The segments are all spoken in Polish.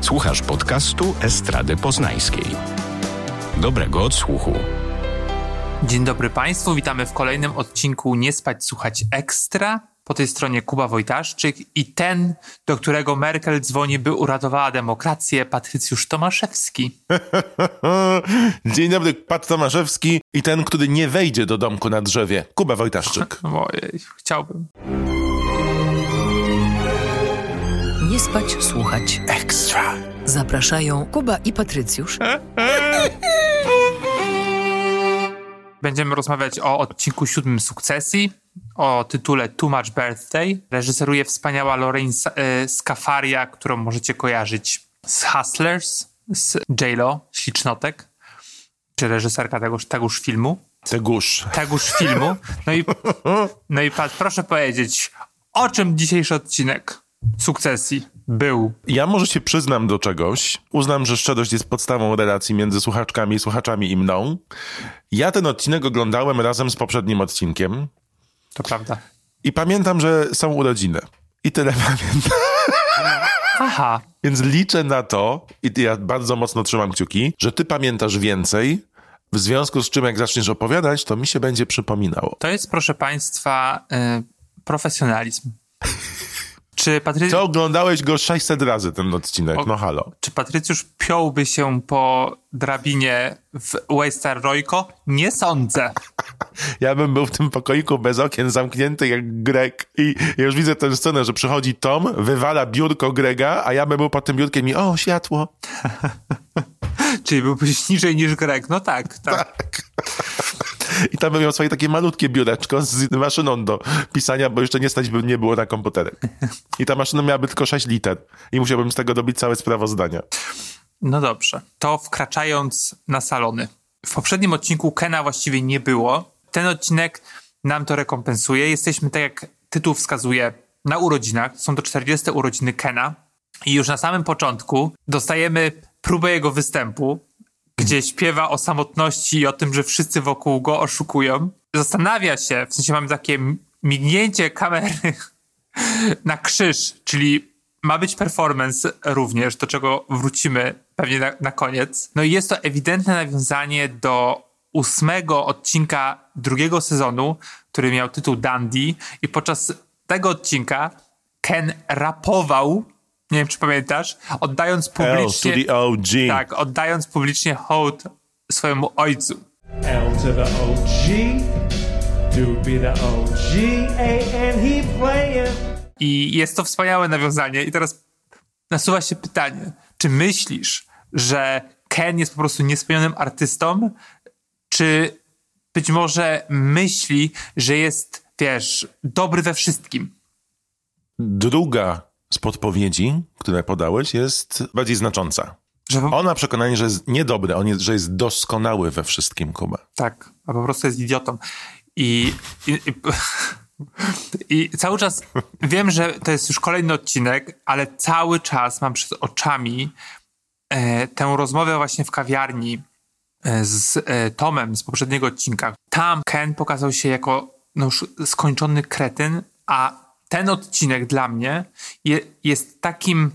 Słuchasz podcastu Estrady Poznańskiej. Dobrego odsłuchu. Dzień dobry Państwu, witamy w kolejnym odcinku Nie Spać Słuchać Ekstra. Po tej stronie Kuba Wojtaszczyk i ten, do którego Merkel dzwoni, by uratowała demokrację, Patrycjusz Tomaszewski. Dzień dobry, Pat Tomaszewski i ten, który nie wejdzie do domku na drzewie, Kuba Wojtaszczyk. Ojej, chciałbym. Spać, słuchać. Ekstra. Zapraszają Kuba i Patrycjusz. Będziemy rozmawiać o odcinku siódmym Sukcesji, o tytule Too Much Birthday. Reżyseruje wspaniała Lorraine e, Scafaria, którą możecie kojarzyć z Hustlers, z J-Lo, Ślicznotek, czy reżyserka tegoż, tegoż filmu. Tegusz. Tegoż filmu. No i, no i Pat, proszę powiedzieć, o czym dzisiejszy odcinek Sukcesji był? Ja może się przyznam do czegoś. Uznam, że szczerość jest podstawą relacji między słuchaczkami, słuchaczami i mną. Ja ten odcinek oglądałem razem z poprzednim odcinkiem. To prawda. I pamiętam, że są urodziny. I tyle pamiętam. Aha. Więc liczę na to, i ja bardzo mocno trzymam kciuki, że ty pamiętasz więcej, w związku z czym jak zaczniesz opowiadać, to mi się będzie przypominało. To jest, proszę Państwa, y, profesjonalizm. Czy Patrycjusz... To oglądałeś go 600 razy ten odcinek, O- no halo. Czy Patrycjusz piąłby się po drabinie w Waystar Royko? Nie sądzę. Ja bym był w tym pokoiku bez okien, zamknięty jak Greg i ja już widzę tę scenę, że przychodzi Tom, wywala biurko Grega, a ja bym był pod tym biurkiem i o, światło. Czyli byłbyś niżej niż Greg. No tak, tak. I tam bym miał swoje takie malutkie biureczko z maszyną do pisania, bo jeszcze nie stać by nie było na komputerek. I ta maszyna miałaby tylko 6 liter i musiałbym z tego dobić całe sprawozdania. No dobrze. To wkraczając na salony. W poprzednim odcinku Kena właściwie nie było. Ten odcinek nam to rekompensuje. Jesteśmy, tak jak tytuł wskazuje, na urodzinach. Są to 40 urodziny Kena. I już na samym początku dostajemy próbę jego występu, gdzie śpiewa o samotności i o tym, że wszyscy wokół go oszukują. Zastanawia się, w sensie mamy takie mignięcie kamery na krzyż, czyli ma być performance również, do czego wrócimy pewnie na, na koniec. No i jest to ewidentne nawiązanie do ósmego odcinka drugiego sezonu, który miał tytuł Dandy i podczas tego odcinka Ken rapował, nie wiem czy pamiętasz, oddając L to publicznie... the OG. Tak, oddając publicznie hołd swojemu ojcu. L to the OG, do be the OG, A and he playing. I jest to wspaniałe nawiązanie. I teraz nasuwa się pytanie, czy myślisz, że Ken jest po prostu niespełnionym artystą, czy być może myśli, że jest, wiesz, dobry we wszystkim? Druga z podpowiedzi, które podałeś, jest bardziej znacząca. Że po, On ma przekonanie, że jest niedobry, on jest, że jest doskonały we wszystkim, Kuba. tak, a po prostu jest idiotą. I, i, i, i cały czas wiem, że to jest już kolejny odcinek, ale cały czas mam przed oczami e, tę rozmowę właśnie w kawiarni e, z e, Tomem z poprzedniego odcinka. Tam Ken pokazał się jako no już skończony kretyn, a ten odcinek dla mnie je, jest takim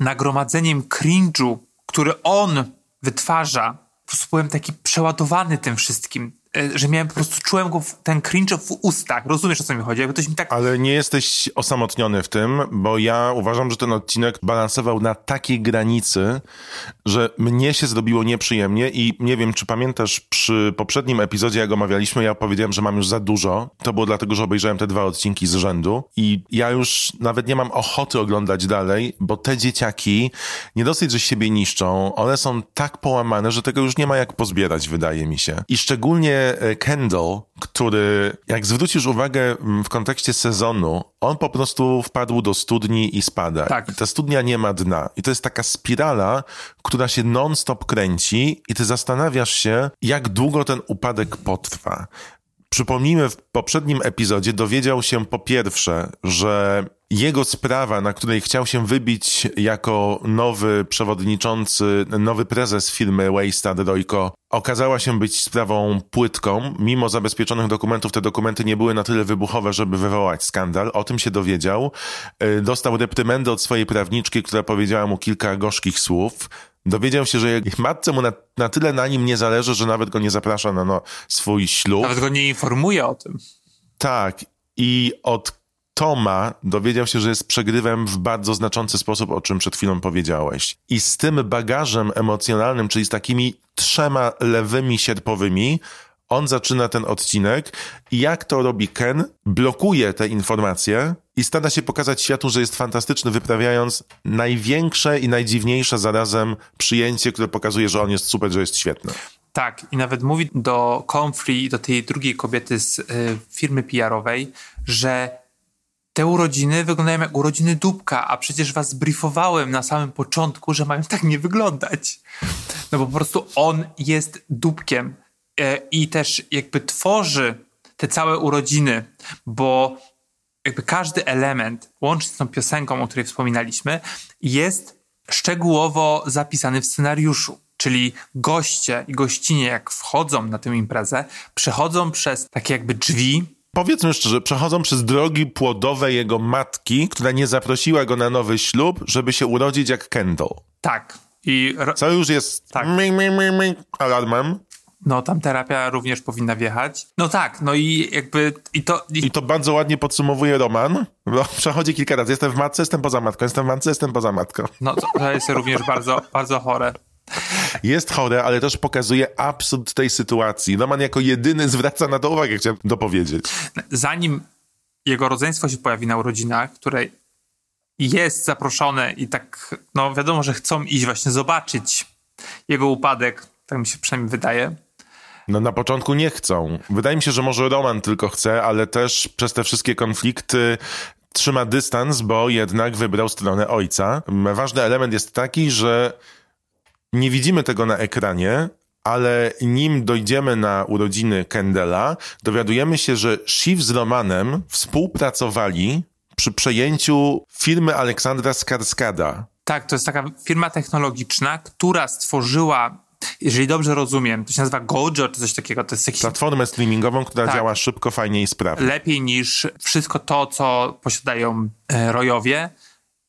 nagromadzeniem cringe'u, który on wytwarza. Po prostu byłem taki przeładowany tym wszystkim, że miałem po prostu, czułem go, w, ten cringe w ustach. Rozumiesz, o co mi chodzi? Jakby ktoś mi tak... Ale nie jesteś osamotniony w tym, bo ja uważam, że ten odcinek balansował na takiej granicy, że mnie się zrobiło nieprzyjemnie i nie wiem, czy pamiętasz, przy poprzednim epizodzie, jak omawialiśmy, ja powiedziałem, że mam już za dużo. To było dlatego, że obejrzałem te dwa odcinki z rzędu i ja już nawet nie mam ochoty oglądać dalej, bo te dzieciaki nie dosyć, że siebie niszczą, one są tak połamane, że tego już nie ma jak pozbierać, wydaje mi się. I szczególnie e, Kendall, który, jak zwrócisz uwagę mm, w kontekście sezonu, on po prostu wpadł do studni i spada. Tak. I ta studnia nie ma dna. I to jest taka spirala, która się non-stop kręci i ty zastanawiasz się, jak długo ten upadek potrwa. Przypomnijmy, w poprzednim epizodzie dowiedział się po pierwsze, że jego sprawa, na której chciał się wybić jako nowy przewodniczący, nowy prezes firmy Waystad Royko, okazała się być sprawą płytką. Mimo zabezpieczonych dokumentów, te dokumenty nie były na tyle wybuchowe, żeby wywołać skandal. O tym się dowiedział. Y, Dostał reprymendę od swojej prawniczki, która powiedziała mu kilka gorzkich słów. Dowiedział się, że matce mu na, na tyle na nim nie zależy, że nawet go nie zaprasza na no, swój ślub. Nawet go nie informuje o tym. Tak. I od Toma dowiedział się, że jest przegrywem w bardzo znaczący sposób, o czym przed chwilą powiedziałeś. I z tym bagażem emocjonalnym, czyli z takimi trzema lewymi sierpowymi, on zaczyna ten odcinek i jak to robi Ken, blokuje te informacje i stara się pokazać światu, że jest fantastyczny, wyprawiając największe i najdziwniejsze zarazem przyjęcie, które pokazuje, że on jest super, że jest świetny. Tak, i nawet mówi do Comfrey, do tej drugiej kobiety z y, firmy PR-owej, że te urodziny wyglądają jak urodziny dupka, a przecież was briefowałem na samym początku, że mają tak nie wyglądać. No bo po prostu on jest dupkiem e, i też jakby tworzy te całe urodziny, bo jakby każdy element, łącznie z tą piosenką, o której wspominaliśmy, jest szczegółowo zapisany w scenariuszu. Czyli goście i gościnie, jak wchodzą na tę imprezę, przechodzą przez takie jakby drzwi, Powiedzmy szczerze, przechodzą przez drogi płodowe jego matki, która nie zaprosiła go na nowy ślub, żeby się urodzić jak Kendall. tak. I Co już jest Tak. mi, mi, mi, mi, alarmem. no tam terapia również powinna wjechać. No tak, no i jakby i to... I, I to bardzo ładnie podsumowuje Roman, bo przechodzi kilka razy. Jestem w matce, jestem poza matką, jestem w matce, jestem poza matką. no to, to jest również bardzo, bardzo chore. Jest chore, ale też pokazuje absurd tej sytuacji. Roman jako jedyny zwraca na to uwagę, chciałem dopowiedzieć. Zanim jego rodzeństwo się pojawi na urodzinach, które jest zaproszone i tak, no wiadomo, że chcą iść właśnie zobaczyć jego upadek, tak mi się przynajmniej wydaje. No na początku nie chcą. Wydaje mi się, że może Roman tylko chce, ale też przez te wszystkie konflikty trzyma dystans, bo jednak wybrał stronę ojca. Ważny element jest taki, że nie widzimy tego na ekranie, ale nim dojdziemy na urodziny Kendela, dowiadujemy się, że Shiv z Romanem współpracowali przy przejęciu firmy Aleksandra Skarskada. Tak, to jest taka firma technologiczna, która stworzyła, jeżeli dobrze rozumiem, to się nazywa Gojo czy coś takiego, to jest jakiś Platformę streamingową, która Tak. działa szybko, fajnie i sprawnie. lepiej niż wszystko to, co posiadają e, rojowie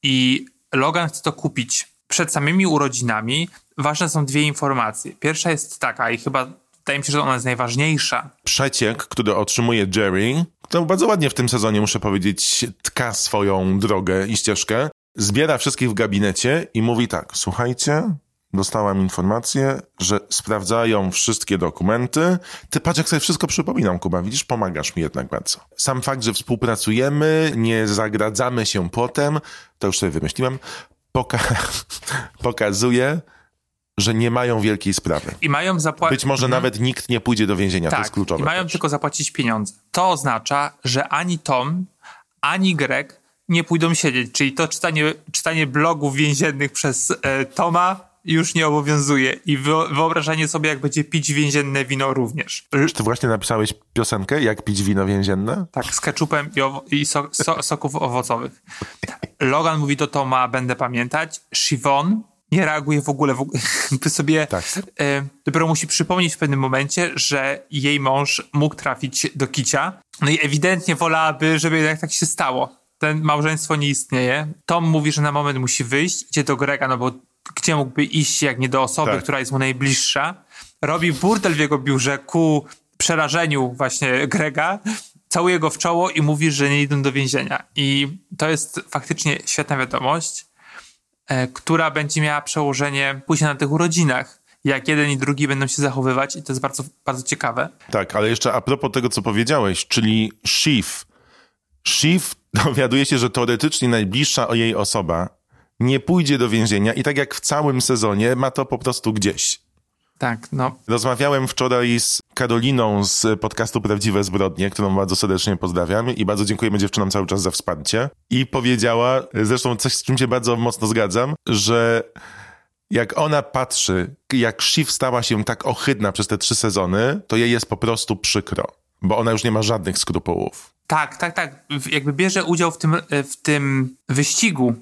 i Logan chce to kupić. Przed samymi urodzinami ważne są dwie informacje. Pierwsza jest taka i chyba wydaje mi się, że ona jest najważniejsza. przeciek, który otrzymuje Jerry, to bardzo ładnie w tym sezonie, muszę powiedzieć, tka swoją drogę i ścieżkę, zbiera wszystkich w gabinecie i mówi tak, słuchajcie, dostałam informację, że sprawdzają wszystkie dokumenty. Ty patrz, jak sobie wszystko przypominam, Kuba, widzisz, pomagasz mi jednak bardzo. Sam fakt, że współpracujemy, nie zagradzamy się potem, to już sobie wymyśliłem, poka- pokazuje, że nie mają wielkiej sprawy. I mają zapłacić. Być może nawet nikt nie pójdzie do więzienia, to jest Tak, kluczowe. i mają też. tylko zapłacić pieniądze. To oznacza, że ani Tom, ani Greg nie pójdą siedzieć. Czyli to czytanie, czytanie blogów więziennych przez e, Toma już nie obowiązuje. I wyo- wyobrażanie sobie, jak będzie pić więzienne wino również. Czy ty właśnie napisałeś piosenkę, jak pić wino więzienne? Tak, z keczupem i, i so, so, soków owocowych. Logan mówi do Toma, będę pamiętać. Siobhan nie reaguje w ogóle. W ogóle sobie Tak. e, dopiero musi przypomnieć w pewnym momencie, że jej mąż mógł trafić do kicia. No i ewidentnie wolałaby, żeby jednak tak się stało. Ten małżeństwo nie istnieje. Tom mówi, że na moment musi wyjść, idzie do Grega, no bo gdzie mógłby iść, jak nie do osoby, Tak. która jest mu najbliższa. Robi burdel w jego biurze ku przerażeniu właśnie Grega, całuje go w czoło i mówi, że nie idą do więzienia. I to jest faktycznie świetna wiadomość, która będzie miała przełożenie później na tych urodzinach, jak jeden i drugi będą się zachowywać i to jest bardzo, bardzo ciekawe. Tak, ale jeszcze a propos tego, co powiedziałeś, czyli Shiv. Shiv dowiaduje się, że teoretycznie najbliższa o jej osoba nie pójdzie do więzienia i tak jak w całym sezonie ma to po prostu gdzieś. Tak, no, Rozmawiałem wczoraj z Karoliną z podcastu Prawdziwe Zbrodnie, którą bardzo serdecznie pozdrawiam i bardzo dziękujemy dziewczynom cały czas za wsparcie. I powiedziała, zresztą coś, z czym się bardzo mocno zgadzam, że jak ona patrzy, jak Shiv stała się tak ohydna przez te trzy sezony, to jej jest po prostu przykro. bo ona już nie ma żadnych skrupułów. Tak, tak, tak. Jakby bierze udział w tym, e, w tym wyścigu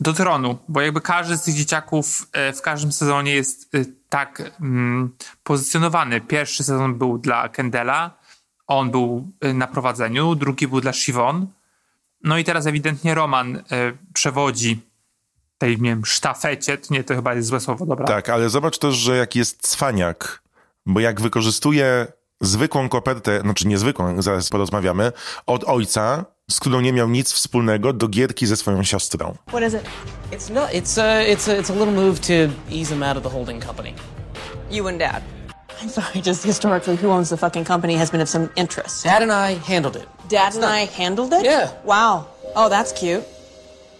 do tronu, bo jakby każdy z tych dzieciaków e, w każdym sezonie jest e, tak mm, pozycjonowany. Pierwszy sezon był dla Kendela, on był e, na prowadzeniu, drugi był dla Siwon. No i teraz ewidentnie Roman przewodzi tej, nie wiem, sztafecie, nie, to chyba jest złe słowo, dobra. Tak, ale zobacz też, że jak jest cwaniak, bo jak wykorzystuje zwykłą kopertę, znaczy niezwykłą, zaraz porozmawiamy, od ojca, z którą nie miał nic wspólnego, do gierki ze swoją siostrą. What is it? It's no, it's a, it's a, it's a little move to ease him out of the holding company. You and Dad. I'm sorry, just historically, who owns the fucking company has been of some interest. Dad and I handled it. Dad and I handled it? Yeah. Wow. Oh, that's cute.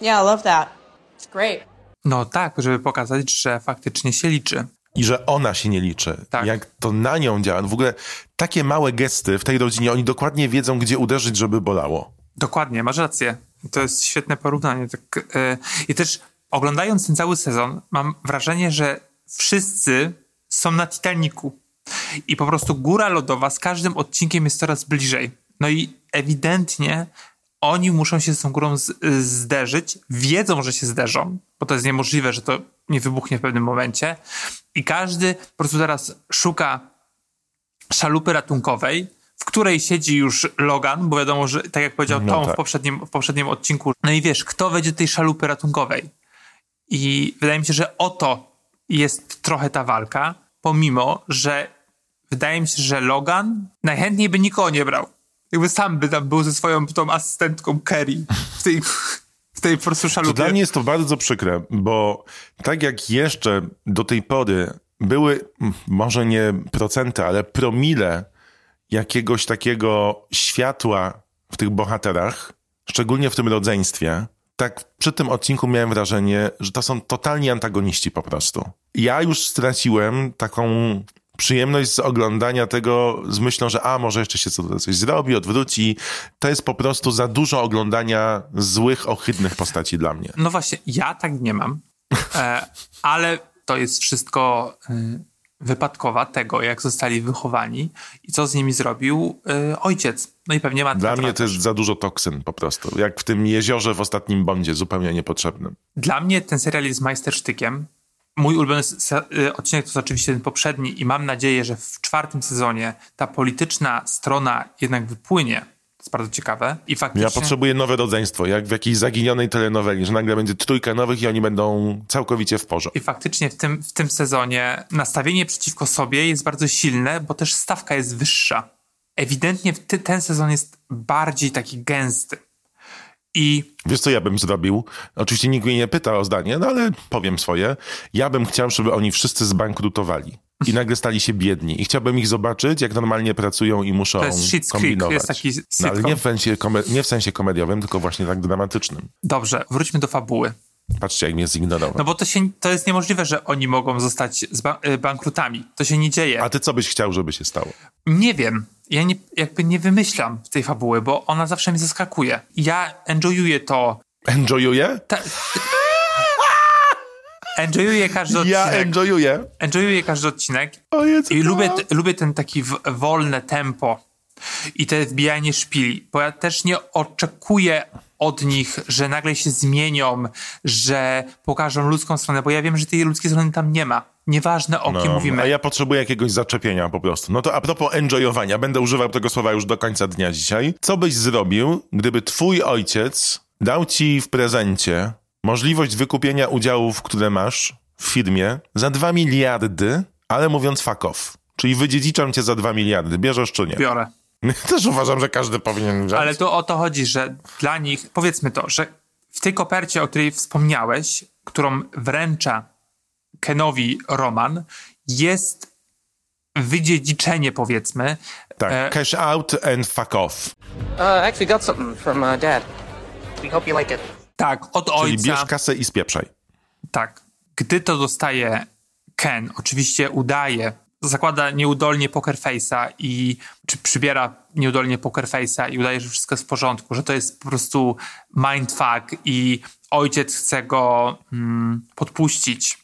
Yeah, I love that. It's great. No tak, żeby pokazać, że faktycznie się liczy. I że ona się nie liczy. Tak. Jak to na nią działa. W ogóle takie małe gesty w tej rodzinie, oni dokładnie wiedzą, gdzie uderzyć, żeby bolało. Dokładnie, masz rację. To jest świetne porównanie. Tak, e, I też oglądając ten cały sezon, mam wrażenie, że wszyscy są na Titaniku. I po prostu góra lodowa z każdym odcinkiem jest coraz bliżej. No i ewidentnie oni muszą się z tą górą z, zderzyć, wiedzą, że się zderzą, bo to jest niemożliwe, że to nie wybuchnie w pewnym momencie. I każdy po prostu teraz szuka szalupy ratunkowej, w której siedzi już Logan, bo wiadomo, że tak jak powiedział No Tom tak. w, poprzednim, w poprzednim odcinku. No i wiesz, kto wejdzie do tej szalupy ratunkowej? I wydaje mi się, że oto jest trochę ta walka, pomimo, że wydaje mi się, że Logan najchętniej by nikogo nie brał. Jakby sam by tam był ze swoją tą asystentką Kerry w tej, w tej po prostu To szalupie. dla mnie jest to bardzo przykre, bo tak jak jeszcze do tej pory były, może nie procenty, ale promile jakiegoś takiego światła w tych bohaterach, szczególnie w tym rodzeństwie, tak przy tym odcinku miałem wrażenie, że to są totalni antagoniści po prostu. Ja już straciłem taką przyjemność z oglądania tego z myślą, że a, może jeszcze się co- coś zrobi, odwróci. To jest po prostu za dużo oglądania złych, ohydnych postaci dla mnie. No właśnie, ja tak nie mam, e, ale to jest wszystko y, wypadkowa tego, jak zostali wychowani i co z nimi zrobił y, ojciec. No i pewnie matka. Dla mnie to też. jest za dużo toksyn po prostu. Jak w tym jeziorze w ostatnim Bondzie, zupełnie niepotrzebnym. Dla mnie ten serial jest majstersztykiem. Mój ulubiony y, odcinek to jest oczywiście ten poprzedni i mam nadzieję, że w czwartym sezonie ta polityczna strona jednak wypłynie. Jest bardzo ciekawe. I faktycznie... Ja potrzebuję nowe rodzeństwo, jak w jakiejś zaginionej telenoweli, że nagle będzie trójka nowych i oni będą całkowicie w porządku. I faktycznie w tym, w tym sezonie nastawienie przeciwko sobie jest bardzo silne, bo też stawka jest wyższa. Ewidentnie ty, ten sezon jest bardziej taki gęsty. I Wiesz, co ja bym zrobił? Oczywiście nikt mnie nie pyta o zdanie, no ale powiem swoje. Ja bym chciał, żeby oni wszyscy zbankrutowali i nagle stali się biedni. I chciałbym ich zobaczyć, jak normalnie pracują i muszą To jest kombinować. jest taki no, ale sitcom. nie w, sensie nie w sensie komediowym, tylko właśnie tak dramatycznym. dobrze, wróćmy do fabuły. Patrzcie, jak mnie zignorował. No bo to, się, to jest niemożliwe, że oni mogą zostać zba- y, bankrutami. To się nie dzieje. A ty co byś chciał, żeby się stało? Nie wiem. Ja nie, jakby nie wymyślam tej fabuły, bo ona zawsze mnie zaskakuje. Ja enjoyuję to. Enjoyuję? Ta, enjoyuję każdy odcinek. Ja enjoyuję. enjoyuję każdy odcinek. O Jezu, I lubię, tak. t- lubię ten taki wolne tempo i te wbijanie szpili, bo ja też nie oczekuję od nich, że nagle się zmienią, że pokażą ludzką stronę, bo ja wiem, że tej ludzkiej strony tam nie ma. Nieważne o kim mówimy. A ja potrzebuję jakiegoś zaczepienia po prostu. No to a propos enjoyowania, będę używał tego słowa już do końca dnia dzisiaj. Co byś zrobił, gdyby twój ojciec dał ci w prezencie możliwość wykupienia udziałów, które masz w firmie za 2 miliardy, ale mówiąc fuck off. Czyli wydziedziczam cię za 2 miliardy. Bierzesz czy nie? Biorę. Też uważam, że każdy powinien wziąć. Ale to o to chodzi, że dla nich, powiedzmy to, że w tej kopercie, o której wspomniałeś, którą wręcza Kenowi Roman, jest wydziedziczenie, powiedzmy. Tak, e, cash out and fuck off. Uh, actually got something from uh, Dad. We hope you like it. Tak, od Czyli ojca. bierz kasę i spieprzaj. Tak. Gdy to dostaje Ken, oczywiście udaje, zakłada nieudolnie poker face'a i czy przybiera nieudolnie poker face'a i udaje, że wszystko jest w porządku, że to jest po prostu mindfuck i ojciec chce go mm, podpuścić.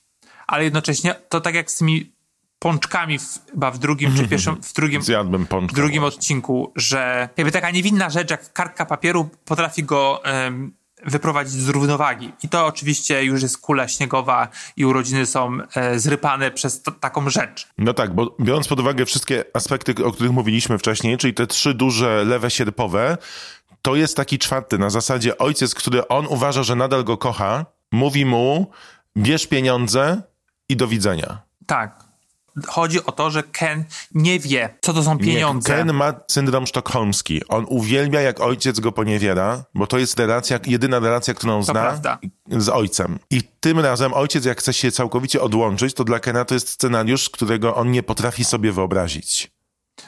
Ale jednocześnie to tak jak z tymi pączkami w, chyba w drugim czy pierwszym, w drugim, Zjadłbym w pączka. drugim odcinku, że jakby taka niewinna rzecz jak kartka papieru potrafi go wyprowadzić z równowagi. I to oczywiście już jest kula śniegowa i urodziny są e, zrypane przez taką rzecz. No tak, bo biorąc pod uwagę wszystkie aspekty, o których mówiliśmy wcześniej, czyli te trzy duże lewe sierpowe, to jest taki czwarty na zasadzie ojciec, który on uważa, że nadal go kocha, mówi mu bierz pieniądze i do widzenia. Tak. Chodzi o to, że Ken nie wie, co to są pieniądze. Nie, Ken ma syndrom sztokholmski. On uwielbia, jak ojciec go poniewiera, bo to jest relacja, jedyna relacja, którą zna prawda. z ojcem. I tym razem ojciec, jak chce się całkowicie odłączyć, to dla Kena to jest scenariusz, którego on nie potrafi sobie wyobrazić.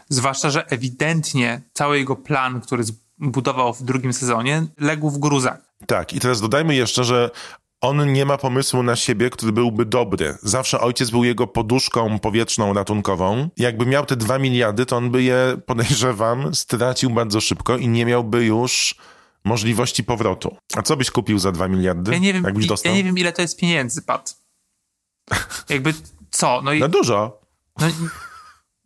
Zwłaszcza, że ewidentnie cały jego plan, który zbudował w drugim sezonie, legł w gruzach. Tak, i teraz dodajmy jeszcze, że on nie ma pomysłu na siebie, który byłby dobry. Zawsze ojciec był jego poduszką powietrzną ratunkową. Jakby miał te dwa miliardy, to on by je, podejrzewam, stracił bardzo szybko i nie miałby już możliwości powrotu. A co byś kupił za dwa miliardy? Ja nie wiem, Jakbyś dostał? ja nie wiem ile to jest pieniędzy, Pat. Jakby co? No i No dużo. no,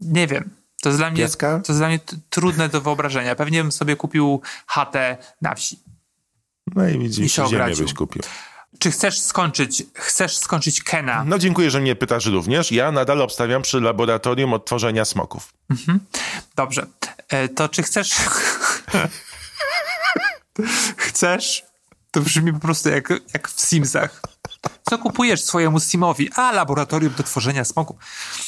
nie wiem. To jest dla mnie, Pieska? to jest dla mnie trudne do wyobrażenia. Pewnie bym sobie kupił chatę na wsi. No i I widzisz, się ziemię byś kupił. Czy chcesz skończyć, chcesz skończyć Kena? No dziękuję, że mnie pytasz również. Ja nadal obstawiam przy laboratorium odtworzenia smoków. Dobrze. E, To czy chcesz... chcesz? To brzmi po prostu jak, jak w Simsach. Co kupujesz swojemu Simowi? A, laboratorium do tworzenia smoku.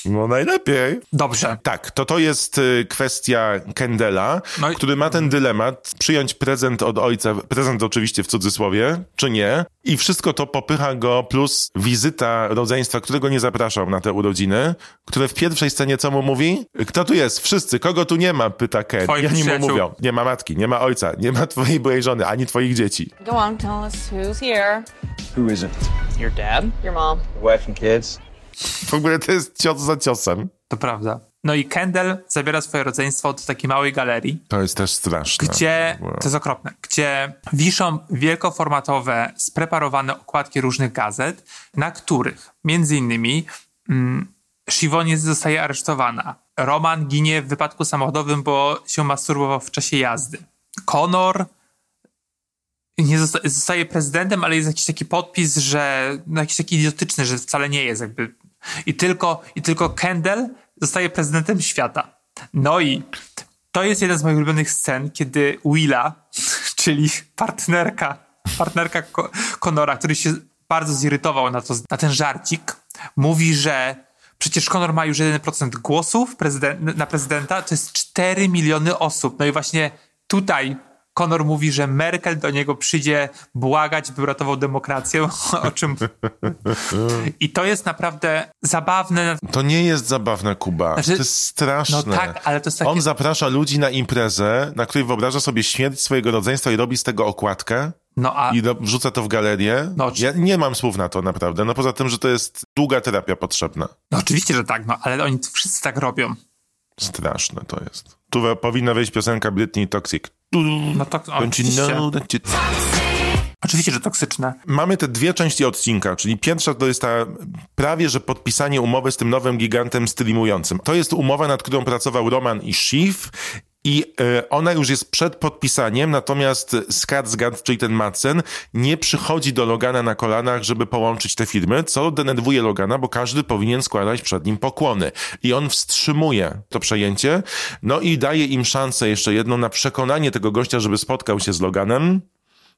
No najlepiej. Dobrze. Tak, to to jest y, kwestia Kendela, No i- który ma ten dylemat, przyjąć prezent od ojca, prezent oczywiście w cudzysłowie, czy nie. I wszystko to popycha go, plus wizyta rodzeństwa, którego nie zapraszał na te urodziny, które w pierwszej scenie co mu mówi? Kto tu jest? Wszyscy, kogo tu nie ma? Pyta Ken. Twoich I oni mu mówią, nie ma matki, nie ma ojca, nie ma twojej byłej żony, ani twoich dzieci. Go on, tell us who's here. Who isn't? Your dad? Your mom. Wife and kids? W ogóle to jest cios za ciosem. To prawda. No i Kendall zabiera swoje rodzeństwo do takiej małej galerii, To jest też straszne. gdzie, Wow. to jest okropne, gdzie wiszą wielkoformatowe, spreparowane okładki różnych gazet, na których między innymi mm, zostaje aresztowana. Roman ginie w wypadku samochodowym, bo się masturbował w czasie jazdy. Conor nie zosta- zostaje prezydentem, ale jest jakiś taki podpis, że no jakiś taki idiotyczny, że wcale nie jest jakby. I tylko, i tylko Kendall zostaje prezydentem świata. No i to jest jeden z moich ulubionych scen, kiedy Willa, czyli partnerka, partnerka Ko- Conora, który się bardzo zirytował na, to, na ten żarcik, mówi, że przecież Conor ma już 1% głosów na prezydenta, to jest 4 miliony osób. No i właśnie tutaj Conor mówi, że Merkel do niego przyjdzie błagać, by uratował demokrację, o czym... I to jest naprawdę zabawne. To nie jest zabawne, Kuba. Znaczy- to jest straszne. No tak, ale to jest takie- On zaprasza ludzi na imprezę, na której wyobraża sobie śmierć swojego rodzeństwa i robi z tego okładkę. No a I do, wrzuca to w galerię. No, czy- ja nie mam słów na to naprawdę. No poza tym, że to jest długa terapia potrzebna. no oczywiście, że tak, no ale oni wszyscy tak robią. Straszne to jest. Tu powinna wejść piosenka Britney Toxic. No you oczywiście, oczywiście, że toksyczne. Mamy te dwie części odcinka, czyli pierwsza to jest ta prawie, że podpisanie umowy z tym nowym gigantem streamującym. To jest umowa, nad którą pracował Roman i Shiv i e, ona już jest przed podpisaniem, natomiast Skarsgård, czyli ten Madsen, nie przychodzi do Logana na kolanach, żeby połączyć te firmy, co denerwuje Logana, bo każdy powinien składać przed nim pokłony. I on wstrzymuje to przejęcie, no i daje im szansę jeszcze jedną na przekonanie tego gościa, żeby spotkał się z Loganem,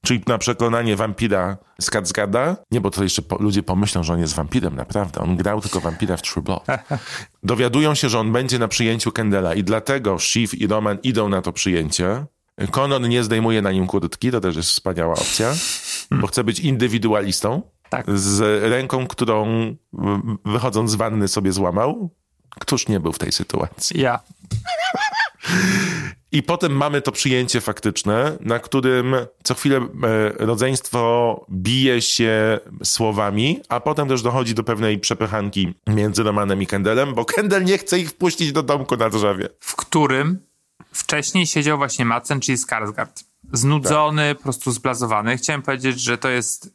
Czyli na przekonanie wampira Skarsgarda. Nie, bo to jeszcze po, ludzie pomyślą, że on jest wampirem, naprawdę. On grał tylko wampira w True Blood. Dowiadują się, że on będzie na przyjęciu Kendela i dlatego Shiv i Roman idą na to przyjęcie. Conan nie zdejmuje na nim kurtki, to też jest wspaniała opcja, bo chce być indywidualistą. Tak. Z ręką, którą wychodząc z wanny sobie złamał. Któż nie był w tej sytuacji? Ja. I potem mamy to przyjęcie faktyczne, na którym co chwilę e, rodzeństwo bije się słowami, a potem też dochodzi do pewnej przepychanki między Romanem i Kendelem, bo Kendel nie chce ich wpuścić do domku na drzewie. w którym wcześniej siedział właśnie Madsen, czyli Skarsgård. Znudzony, po prostu zblazowany. Chciałem powiedzieć, że to jest y,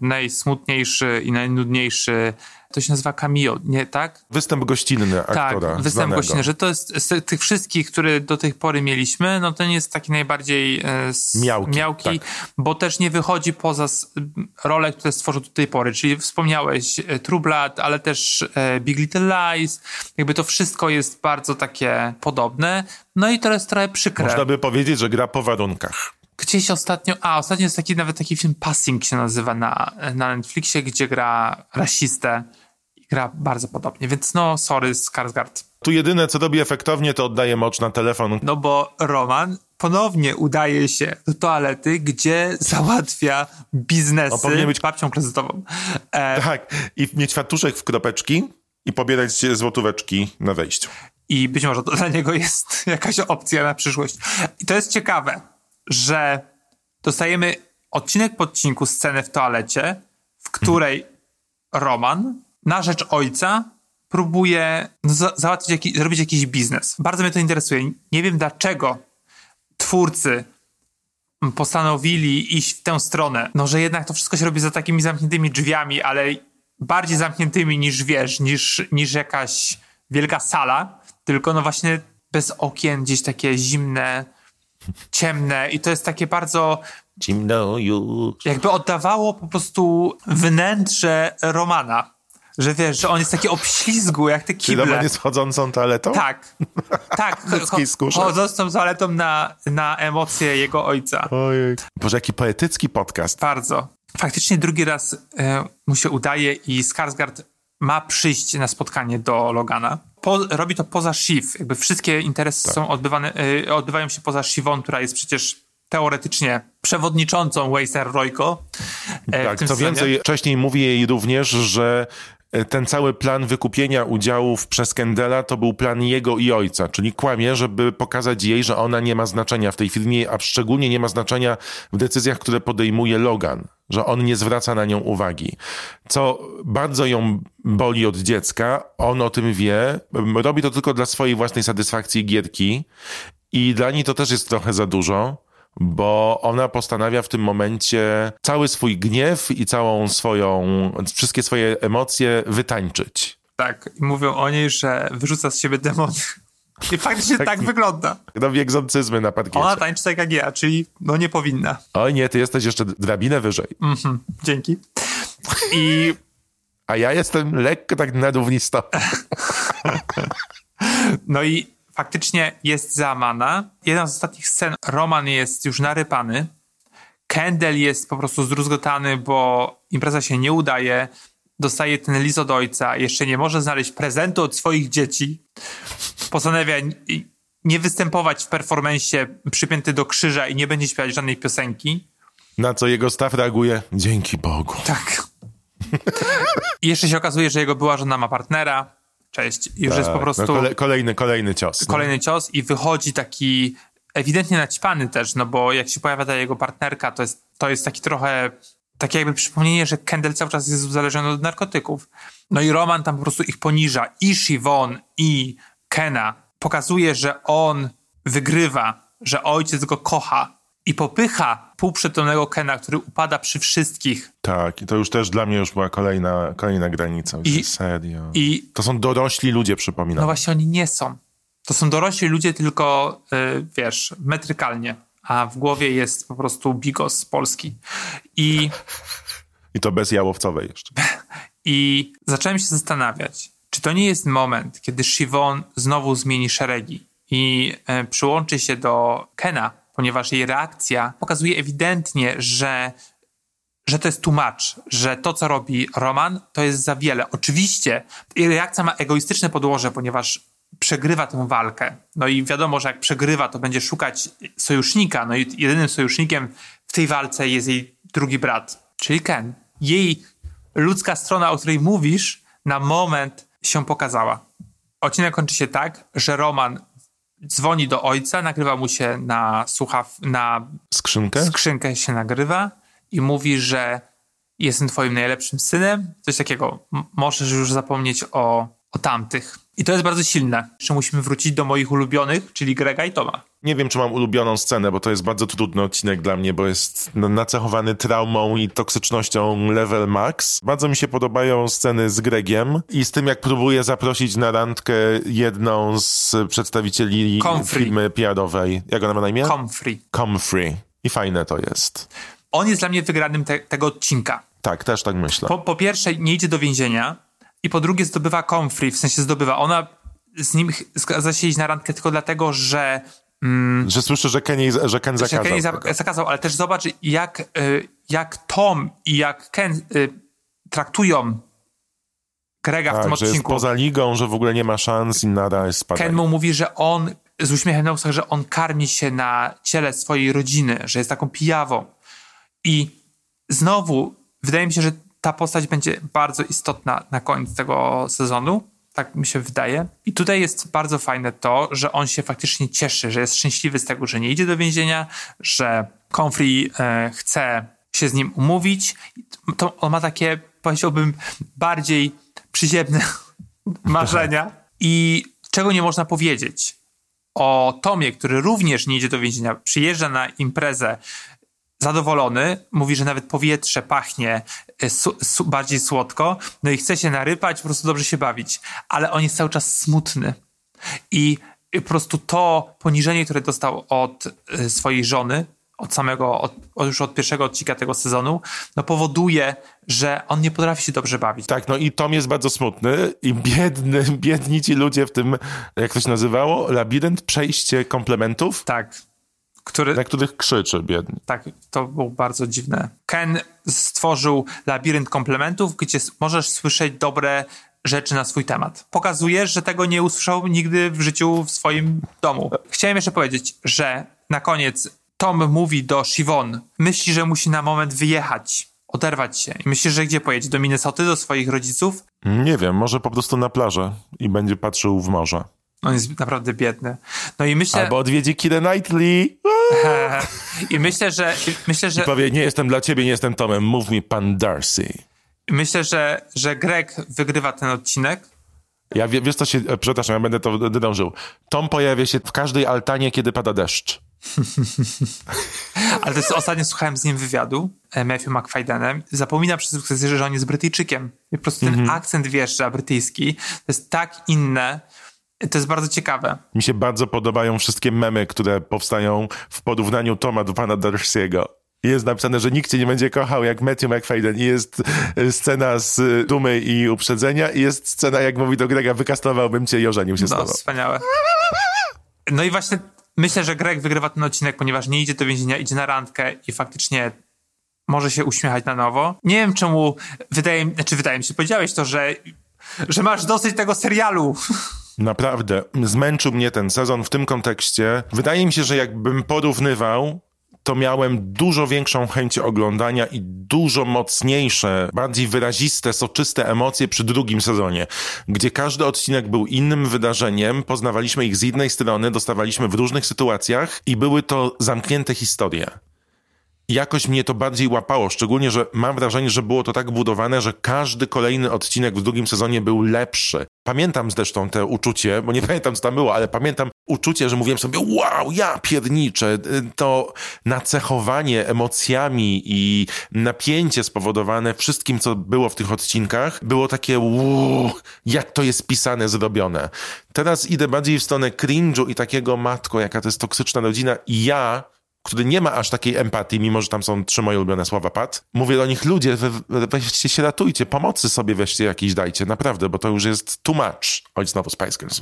najsmutniejszy i najnudniejszy to się nazywa cameo, nie tak? Występ gościnny aktora Tak, występ gościnny, że to jest z tych wszystkich, które do tej pory mieliśmy, no ten jest taki najbardziej e, s- Miałki, tak. bo też nie wychodzi poza role, które stworzył do tej pory, czyli wspomniałeś e, True Blood, ale też e, Big Little Lies, jakby to wszystko jest bardzo takie podobne, no i to jest trochę przykre. Można by powiedzieć, że gra po warunkach. Gdzieś ostatnio, a ostatnio jest taki nawet taki film Passing się nazywa na, na Netflixie, gdzie gra rasistę i gra bardzo podobnie, więc no sorry Skarsgård. Tu jedyne, co robi efektownie, to oddaje mocz na telefon. No bo Roman ponownie udaje się do toalety, gdzie załatwia biznesy powinien być- babcią kredytową. E, Tak, i mieć fatuszek w kropeczki i pobierać złotóweczki na wejściu. I być może to dla niego jest jakaś opcja na przyszłość. I to jest ciekawe, że dostajemy odcinek po odcinku scenę w toalecie, w której Roman na rzecz ojca próbuje no, za- załatwić jaki, zrobić jakiś biznes. Bardzo mnie to interesuje. Nie wiem dlaczego twórcy postanowili iść w tę stronę. No, że jednak to wszystko się robi za takimi zamkniętymi drzwiami, ale bardziej zamkniętymi niż wiesz, niż, niż jakaś wielka sala, tylko no właśnie bez okien, gdzieś takie zimne, ciemne i to jest takie bardzo Zimno już. jakby oddawało po prostu wnętrze Romana. Że wiesz, że on jest taki obślizgu, jak te kible. Roman jest chodzącą toaletą? Tak, tak. Chodzącą toaletą na, na emocje jego ojca. Ojej. Boże, jaki poetycki podcast. Bardzo. Faktycznie drugi raz e, mu się udaje i Skarsgård ma przyjść na spotkanie do Logana. Po, robi to poza Shiv. Jakby wszystkie interesy Tak. są odbywane, e, odbywają się poza Shivon, która jest przecież teoretycznie przewodniczącą Weiser Royko. E, Tak, co więcej, wcześniej mówi jej również, że ten cały plan wykupienia udziałów przez Kendela to był plan jego i ojca, czyli kłamie, żeby pokazać jej, że ona nie ma znaczenia w tej firmie, a szczególnie nie ma znaczenia w decyzjach, które podejmuje Logan, że on nie zwraca na nią uwagi. Co bardzo ją boli od dziecka, on o tym wie, robi to tylko dla swojej własnej satysfakcji gierki i dla niej to też jest trochę za dużo bo ona postanawia w tym momencie cały swój gniew i całą swoją, wszystkie swoje emocje wytańczyć. Tak, mówią o niej, że wyrzuca z siebie demony. I faktycznie tak, wygląda. Robi egzorcyzmy na parkiecie. Ona tańczy tak jak ja, czyli no nie powinna. Oj nie, ty jesteś jeszcze drabinę wyżej. Dzięki. I A ja jestem lekko tak na równisto. No i faktycznie jest załamana. Jedna z ostatnich scen, Roman jest już narypany. Kendall jest po prostu zdruzgotany, bo impreza się nie udaje. Dostaje ten list od ojca. Jeszcze nie może znaleźć prezentu od swoich dzieci. Postanawia nie występować w performensie przypięty do krzyża i nie będzie śpiewać żadnej piosenki. Na co jego staw reaguje? Dzięki Bogu. Tak. I jeszcze się okazuje, że jego była żona ma partnera. Cześć. I już jest po Tak, prostu... no, kole, kolejny, kolejny cios. no. kolejny cios i wychodzi taki ewidentnie naćpany też, no bo jak się pojawia ta jego partnerka, to jest, to jest taki trochę takie jakby przypomnienie, że Kendall cały czas jest uzależniony od narkotyków. No i Roman tam po prostu ich poniża. I Siobhan, i Kena. Pokazuje, że on wygrywa, że ojciec go kocha i popycha półprzytomnego Kena, który upada przy wszystkich. Tak, i to już też dla mnie już była kolejna, kolejna granica. I- serio. I To są dorośli ludzie, przypominam. no właśnie oni nie są. To są dorośli ludzie tylko, y, wiesz, metrykalnie. A w głowie jest po prostu bigos z Polski. I, I to bez jałowcowej jeszcze. I zacząłem się zastanawiać, czy to nie jest moment, kiedy Siobhan znowu zmieni szeregi i e, przyłączy się do Kena, ponieważ jej reakcja pokazuje ewidentnie, że, że to jest tłumacz, że to, co robi Roman, to jest za wiele. Oczywiście jej reakcja ma egoistyczne podłoże, ponieważ przegrywa tę walkę. No i wiadomo, że jak przegrywa, to będzie szukać sojusznika. No i jedynym sojusznikiem w tej walce jest jej drugi brat, czyli Ken. Jej ludzka strona, o której mówisz, na moment się pokazała. Odcinek kończy się tak, że Roman dzwoni do ojca, nagrywa mu się na słuchaw, na Skrzynkę? skrzynkę się nagrywa i mówi, że jestem twoim najlepszym synem. Coś takiego. M- możesz już zapomnieć o, o tamtych. I to jest bardzo silne. Jeszcze musimy wrócić do moich ulubionych, czyli Grega i Toma. Nie wiem, czy mam ulubioną scenę, bo to jest bardzo trudny odcinek dla mnie, bo jest nacechowany traumą i toksycznością level max. Bardzo mi się podobają sceny z Gregiem i z tym, jak próbuje zaprosić na randkę jedną z przedstawicieli Comfrey. firmy PR-owej. Jak ona ma na imię? Comfrey. Comfrey. I fajne to jest. On jest dla mnie wygranym te, tego odcinka. Tak, też tak myślę. Po, po pierwsze, nie idzie do więzienia i po drugie zdobywa Comfrey, w sensie zdobywa. Ona z nim zgadza się iść na randkę tylko dlatego, że Że słyszę, że Ken, jej- że Ken że zakazał. Za- zakazał, ale też zobacz, jak, y, jak Tom i jak Ken y, traktują Grega w tym tak, że jest odcinku. poza ligą, że w ogóle nie ma szans i nada jest spadać. Ken mu mówi, że on z uśmiechem na ustach, że on karmi się na ciele swojej rodziny, że jest taką pijawą. I znowu, wydaje mi się, że ta postać będzie bardzo istotna na koniec tego sezonu. Tak mi się wydaje. I tutaj jest bardzo fajne to, że on się faktycznie cieszy, że jest szczęśliwy z tego, że nie idzie do więzienia, że Comfrey e, chce się z nim umówić. To on ma takie, powiedziałbym, bardziej przyziemne marzenia. I czego nie można powiedzieć o Tomie, który również nie idzie do więzienia, przyjeżdża na imprezę zadowolony, mówi, że nawet powietrze pachnie e, su, su, bardziej słodko, no i chce się narypać, po prostu dobrze się bawić, ale on jest cały czas smutny. I po prostu to poniżenie, które dostał od e, swojej żony, od samego, od, od już od pierwszego odcinka tego sezonu, no powoduje, że on nie potrafi się dobrze bawić. Tak, no i Tom jest bardzo smutny i biedny, biedni ci ludzie w tym, jak to się nazywało, labirynt, przejście komplementów, Tak. Który, na których krzyczy biedny. Tak, to było bardzo dziwne. Ken stworzył labirynt komplementów, gdzie możesz słyszeć dobre rzeczy na swój temat. Pokazujesz, że tego nie usłyszał nigdy w życiu w swoim domu. Chciałem jeszcze powiedzieć, że na koniec Tom mówi do Siwon, myśli, że musi na moment wyjechać, oderwać się. I myślisz, że gdzie pojedzie? Do Minnesoty, do swoich rodziców? Nie wiem, może po prostu na plażę i będzie patrzył w morze. On jest naprawdę biedny. No i myślę, Albo odwiedzi Kira Knightley i myślę, że myślę, że i powie, nie jestem dla ciebie, nie jestem Tomem, mów mi pan Darcy. myślę, że, że Greg wygrywa ten odcinek. Ja wie, wiesz co się, e, przepraszam, ja będę to dążył. Tom pojawia się w każdej altanie, kiedy pada deszcz. Ale to jest, ostatnio słuchałem z nim wywiadu, e, Matthew McFaddenem. Zapomina przez sukcesję, że on jest Brytyjczykiem. I po prostu ten akcent wjeżdża brytyjski. To jest tak inne. To jest bardzo ciekawe. Mi się bardzo podobają wszystkie memy, które powstają w porównaniu Toma do pana Darcy'ego. Jest napisane, że nikt cię nie będzie kochał jak Matthew McFadden i jest e, scena z e, dumy i uprzedzenia i jest scena, jak mówi do Grega, wykastowałbym cię i ożenił się z No, tobą. wspaniałe. No i właśnie myślę, że Greg wygrywa ten odcinek, ponieważ nie idzie do więzienia, idzie na randkę i faktycznie może się uśmiechać na nowo. Nie wiem czemu, wydaje mi, znaczy wydaje mi się, powiedziałeś to, że, że masz dosyć tego serialu. Naprawdę, zmęczył mnie ten sezon w tym kontekście. Wydaje mi się, że jakbym porównywał, to miałem dużo większą chęć oglądania i dużo mocniejsze, bardziej wyraziste, soczyste emocje przy drugim sezonie, gdzie każdy odcinek był innym wydarzeniem, poznawaliśmy ich z jednej strony, dostawaliśmy w różnych sytuacjach i były to zamknięte historie. Jakoś mnie to bardziej łapało, szczególnie, że mam wrażenie, że było to tak budowane, że każdy kolejny odcinek w drugim sezonie był lepszy. Pamiętam zresztą te uczucie, bo nie pamiętam co tam było, ale pamiętam uczucie, że mówiłem sobie, wow, ja pierniczę, to nacechowanie emocjami i napięcie spowodowane wszystkim, co było w tych odcinkach, było takie, jak to jest pisane, zrobione. Teraz idę bardziej w stronę cringe'u i takiego, matko, jaka to jest toksyczna rodzina i ja który nie ma aż takiej empatii, mimo że tam są trzy moje ulubione słowa, Pat. Mówię do nich, ludzie, we, we- weźcie się ratujcie, pomocy sobie weźcie jakieś dajcie, naprawdę, bo to już jest too much. Oj, znowu Spice Girls.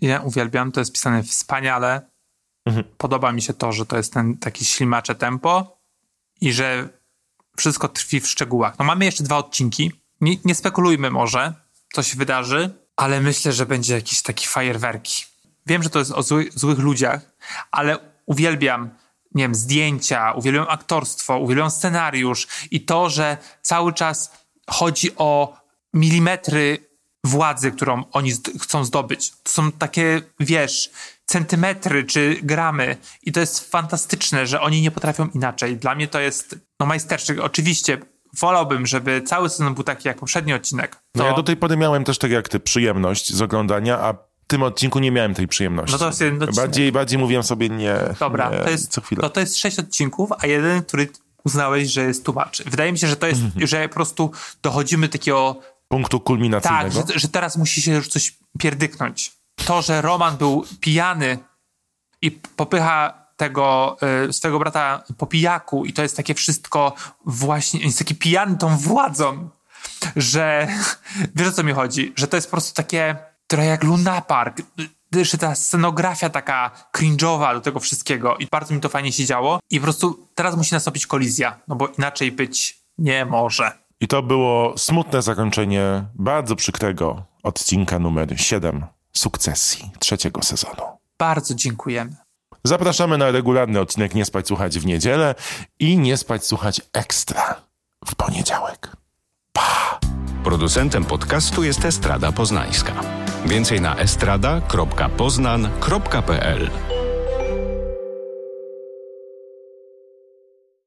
Ja uwielbiam, to jest pisane wspaniale. Podoba mi się to, że to jest ten taki ślimacze tempo i że wszystko trwi w szczegółach. No mamy jeszcze dwa odcinki. Nie, nie spekulujmy może, co się wydarzy, ale myślę, że będzie jakiś taki fajerwerki. Wiem, że to jest o zły, złych ludziach, ale uwielbiam, nie wiem, zdjęcia, uwielbiam aktorstwo, uwielbiam scenariusz i to, że cały czas chodzi o milimetry władzy, którą oni chcą zdobyć. To są takie, wiesz, centymetry czy gramy i to jest fantastyczne, że oni nie potrafią inaczej. Dla mnie to jest no majstersztyk. Oczywiście wolałbym, żeby cały sezon był taki jak poprzedni odcinek. To... No ja do tej pory miałem też tak jak ty przyjemność z oglądania, a tym odcinku nie miałem tej przyjemności. No to jest jeden odcinek. bardziej, bardziej mówiłem sobie nie. Dobra, nie, to jest, co chwilę. no to jest sześć odcinków, a jeden, który uznałeś, że jest tłumacz. Wydaje mi się, że to jest, Mhm. że po prostu dochodzimy do takiego, Punktu tak, kulminacyjnego. że, że teraz musi się już coś pierdyknąć. To, że Roman był pijany i popycha tego y, swego brata po pijaku i to jest takie wszystko właśnie, jest taki pijany tą władzą, że wiesz o co mi chodzi, że to jest po prostu takie trochę jak Luna Park, że ta scenografia taka cringe'owa do tego wszystkiego i bardzo mi to fajnie się działo i po prostu teraz musi nastąpić kolizja, no bo inaczej być nie może. I to było smutne zakończenie bardzo przykrego odcinka numer 7 sukcesji trzeciego sezonu. Bardzo dziękujemy. Zapraszamy na regularny odcinek Nie Spać Słuchać w niedzielę i Nie Spać Słuchać Ekstra w poniedziałek. Producentem podcastu jest Estrada Poznańska. Więcej na estrada.poznan.pl